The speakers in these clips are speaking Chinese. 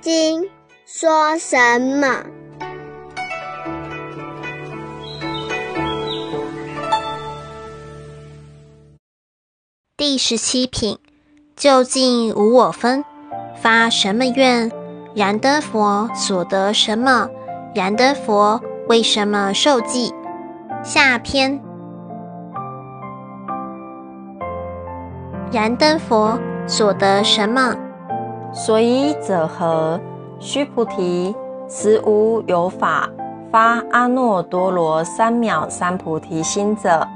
经》说什么？第十七品，究竟无我分，发什么愿？燃灯佛所得什么？燃灯佛为什么受记？下篇。燃灯佛所得什么？所以者何？须菩提，实无有法发阿耨多罗三藐三菩提心者。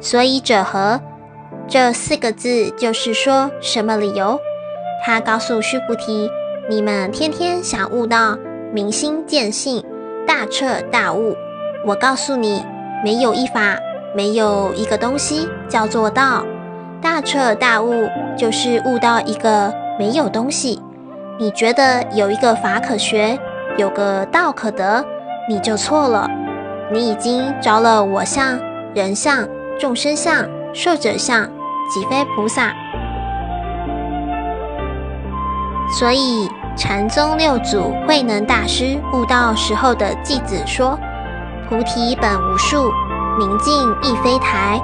所以者何？这四个字就是说什么理由？他告诉须菩提：你们天天想悟道，明心见性，大彻大悟。我告诉你，没有一法，没有一个东西叫做道。大彻大悟就是悟到一个没有东西。你觉得有一个法可学，有个道可得，你就错了。你已经着了我相、人相、众生相、寿者相，即非菩萨。所以禅宗六祖慧能大师悟道时候的偈子说：“菩提本无树，明镜亦非台，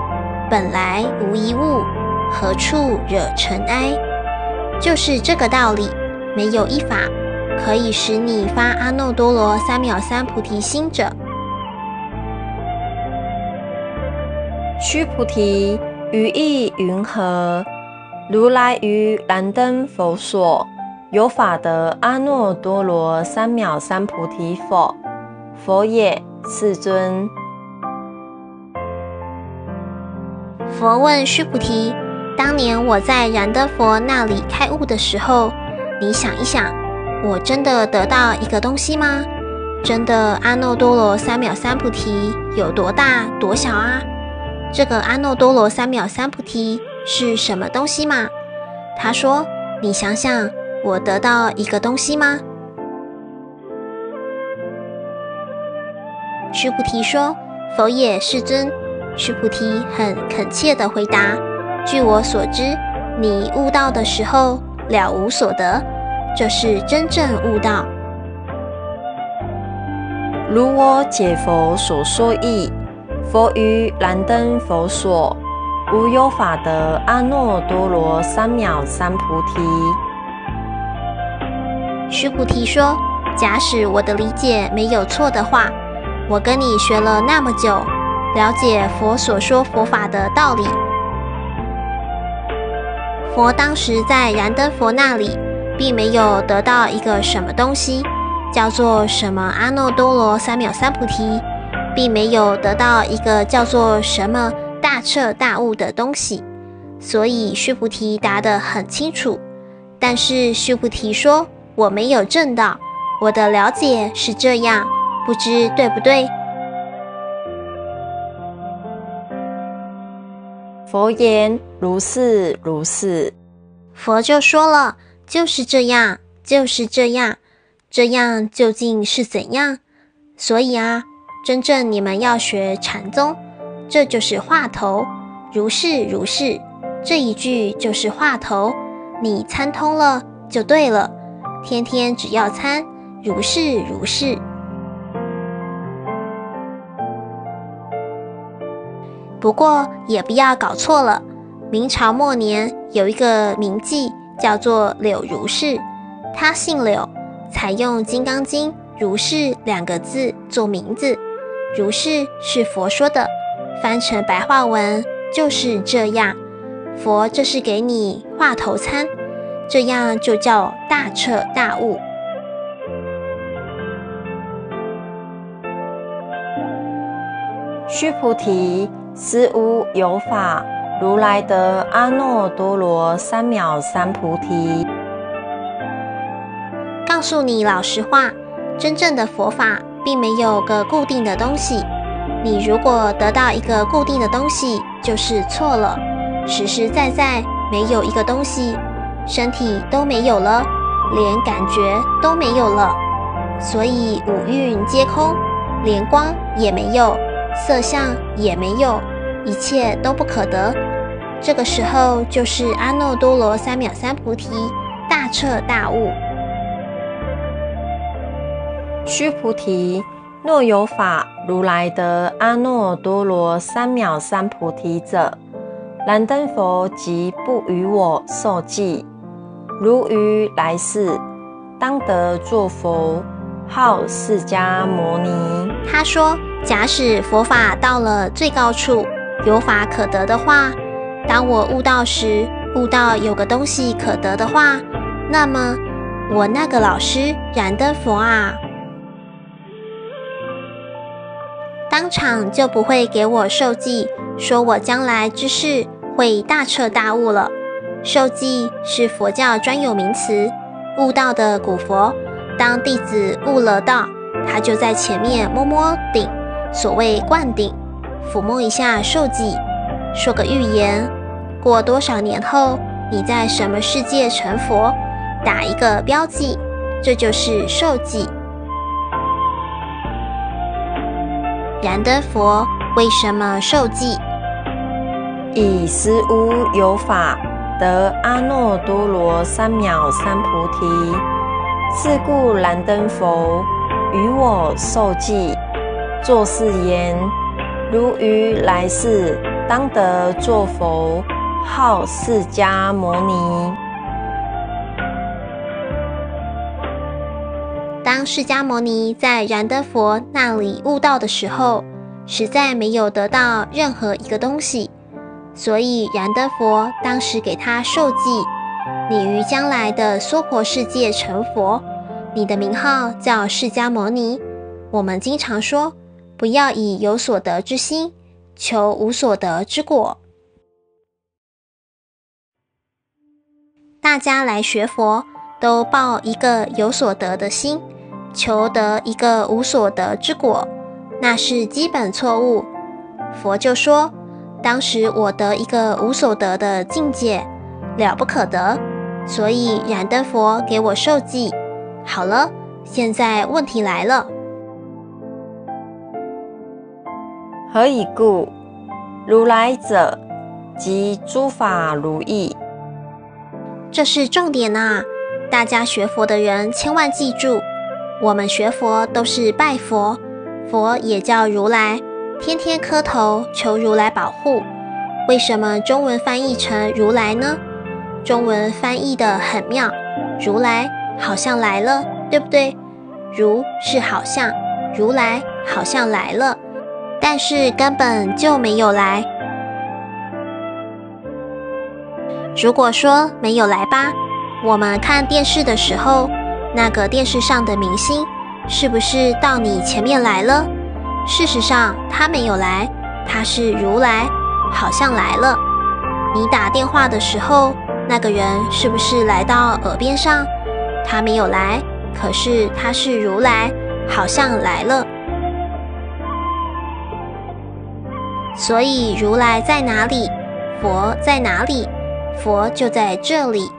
本来无一物。”何处惹尘埃？就是这个道理。没有一法可以使你发阿耨多罗三藐三菩提心者。须菩提，于意云何？如来于燃灯佛所有法得阿耨多罗三藐三菩提否？佛也，世尊。佛问须菩提。当年我在燃灯佛那里开悟的时候，你想一想，我真的得到一个东西吗？真的阿耨多罗三藐三菩提有多大多小啊？这个阿耨多罗三藐三菩提是什么东西吗？他说：“你想想，我得到一个东西吗？”须菩提说：“佛也，世尊。”须菩提很恳切地回答。据我所知，你悟道的时候了无所得，这是真正悟道。如我解佛所说意，佛于燃灯佛所，无有法得阿耨多罗三藐三菩提。须菩提说：“假使我的理解没有错的话，我跟你学了那么久，了解佛所说佛法的道理。”佛当时在燃灯佛那里，并没有得到一个什么东西，叫做什么阿耨多罗三藐三菩提，并没有得到一个叫做什么大彻大悟的东西。所以须菩提答得很清楚。但是须菩提说：“我没有证道，我的了解是这样，不知对不对？”佛言：如是如是。佛就说了：就是这样，就是这样，这样究竟是怎样？所以啊，真正你们要学禅宗，这就是话头。如是如是，这一句就是话头。你参通了就对了，天天只要参如是如是。不过也不要搞错了。明朝末年有一个名妓叫做柳如是，她姓柳，采用《金刚经》“如是”两个字做名字。如是是佛说的，翻成白话文就是这样。佛这是给你话头餐，这样就叫大彻大悟。须菩提。实无有法如来得阿耨多罗三藐三菩提。告诉你老实话，真正的佛法并没有个固定的东西。你如果得到一个固定的东西，就是错了。实实在在没有一个东西，身体都没有了，连感觉都没有了，所以五蕴皆空，连光也没有。色相也没有，一切都不可得。这个时候就是阿耨多罗三藐三菩提大彻大悟。须菩提，若有法如来的阿耨多罗三藐三菩提者，燃灯佛即不与我受记。如于来世，当得作佛，号释迦牟尼。他说：假使佛法到了最高处，有法可得的话，当我悟道时，悟到有个东西可得的话，那么我那个老师燃灯佛啊。当场就不会给我受记，说我将来之事会大彻大悟了。受记是佛教专有名词，悟道的古佛，当弟子悟了道，他就在前面摸摸顶，所谓灌顶，抚摸一下受记，说个预言，过多少年后你在什么世界成佛，打一个标记，这就是受记。燃灯佛为什么受记？以实无有法得阿耨多罗三藐三菩提，是故燃灯佛与我受记，作是言：如于来世当得作佛，号释迦牟尼。当释迦牟尼在燃灯佛那里悟道的时候，实在没有得到任何一个东西，所以燃灯佛当时给他受记：你于将来的娑婆世界成佛，你的名号叫释迦牟尼。我们经常说，不要以有所得之心求无所得之果。大家来学佛，都抱一个有所得的心。求得一个无所得之果，那是基本错误。佛就说：“当时我得一个无所得的境界，了不可得，所以燃灯佛给我受记。”好了，现在问题来了：何以故？如来者，即诸法如意。这是重点呐！大家学佛的人千万记住。我们学佛都是拜佛，佛也叫如来，天天磕头求如来保护。为什么中文翻译成如来呢？中文翻译的很妙，如来好像来了，对不对？如是好像，如来好像来了，但是根本就没有来。如果说没有来吧，我们看电视的时候。那个电视上的明星是不是到你前面来了？事实上他没有来，他是如来，好像来了。你打电话的时候，那个人是不是来到耳边上？他没有来，可是他是如来，好像来了。所以如来在哪里，佛在哪里？佛就在这里，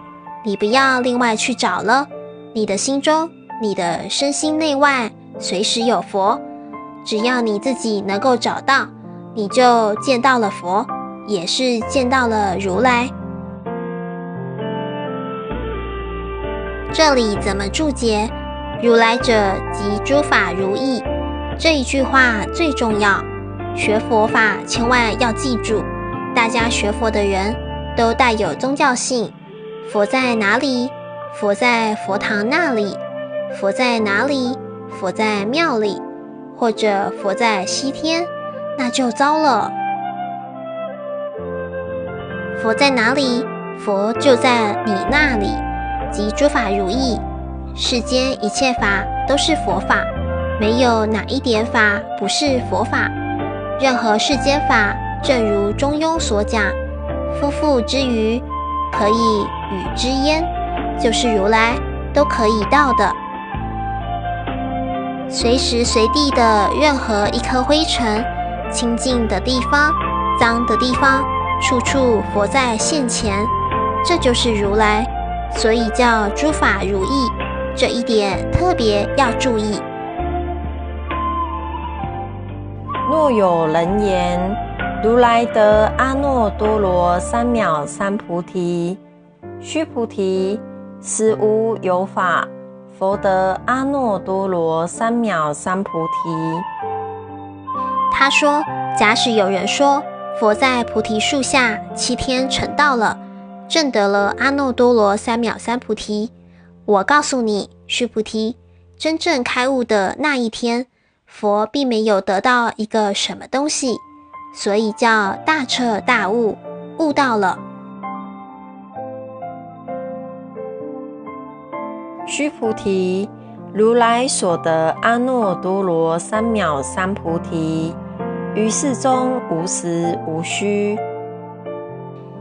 你不要另外去找了。你的心中，你的身心内外，随时有佛。只要你自己能够找到，你就见到了佛，也是见到了如来。这里怎么注解？如来者，即诸法如意。这一句话最重要。学佛法千万要记住，大家学佛的人都带有宗教性。佛在哪里？佛在佛堂那里，佛在哪里？佛在庙里，或者佛在西天，那就糟了。佛在哪里？佛就在你那里，即诸法如意。世间一切法都是佛法，没有哪一点法不是佛法。任何世间法，正如中庸所讲：“夫妇之余，可以与之焉。”就是如来都可以到的，随时随地的任何一颗灰尘，清净的地方、脏的地方，处处佛在现前，这就是如来，所以叫诸法如意。这一点特别要注意。若有人言，如来得阿耨多罗三藐三菩提，须菩提。实无有法，佛得阿耨多罗三藐三菩提。他说：“假使有人说佛在菩提树下七天成道了，证得了阿耨多罗三藐三菩提，我告诉你，须菩提，真正开悟的那一天，佛并没有得到一个什么东西，所以叫大彻大悟，悟到了。”须菩提，如来所得阿耨多罗三藐三菩提。于世中无实无虚。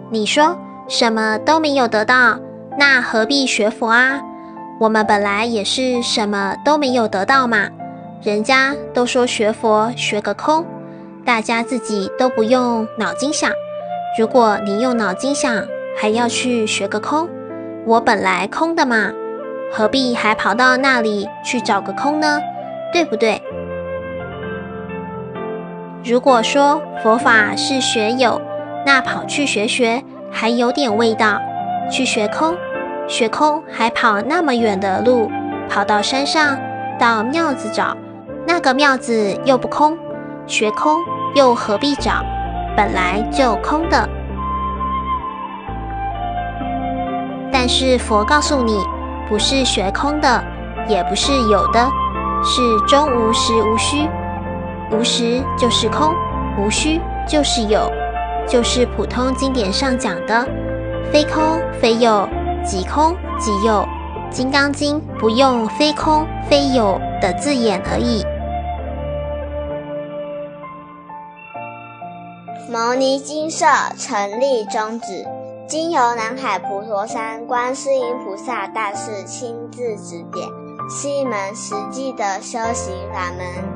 你说什么都没有得到，那何必学佛啊？我们本来也是什么都没有得到嘛。人家都说学佛学个空，大家自己都不用脑筋想。如果你用脑筋想，还要去学个空，我本来空的嘛，何必还跑到那里去找个空呢？对不对？如果说佛法是学有，那跑去学学还有点味道；去学空，学空还跑那么远的路，跑到山上到庙子找，那个庙子又不空，学空又何必找？本来就空的。但是佛告诉你，不是学空的，也不是有的，是中无实无虚。无实就是空，无虚就是有，就是普通经典上讲的“非空非有，即空即有”。《金刚经》不用“非空非有”的字眼而已。牟尼金舍成立宗旨，经由南海普陀山观世音菩萨大士亲自指点，是一门实际的修行法门。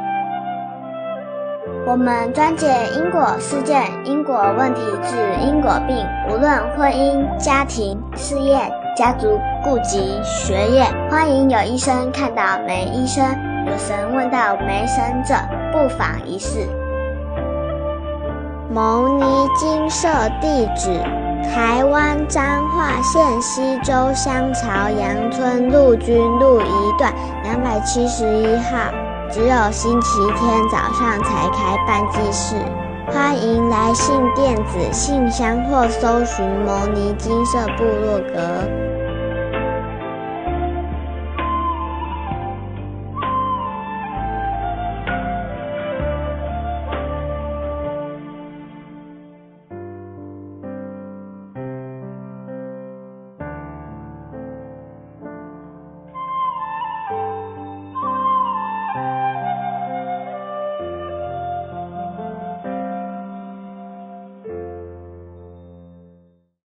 我们专解因果事件、因果问题，治因果病。无论婚姻、家庭、事业、家族、顾及、学业，欢迎有医生看到没医生，有神问到没神者，不妨一试。牟尼金舍地址：台湾彰化县西周乡朝阳村陆军路一段两百七十一号。只有星期天早上才开办祭事，欢迎来信电子信箱或搜寻“摩尼金色部落格”。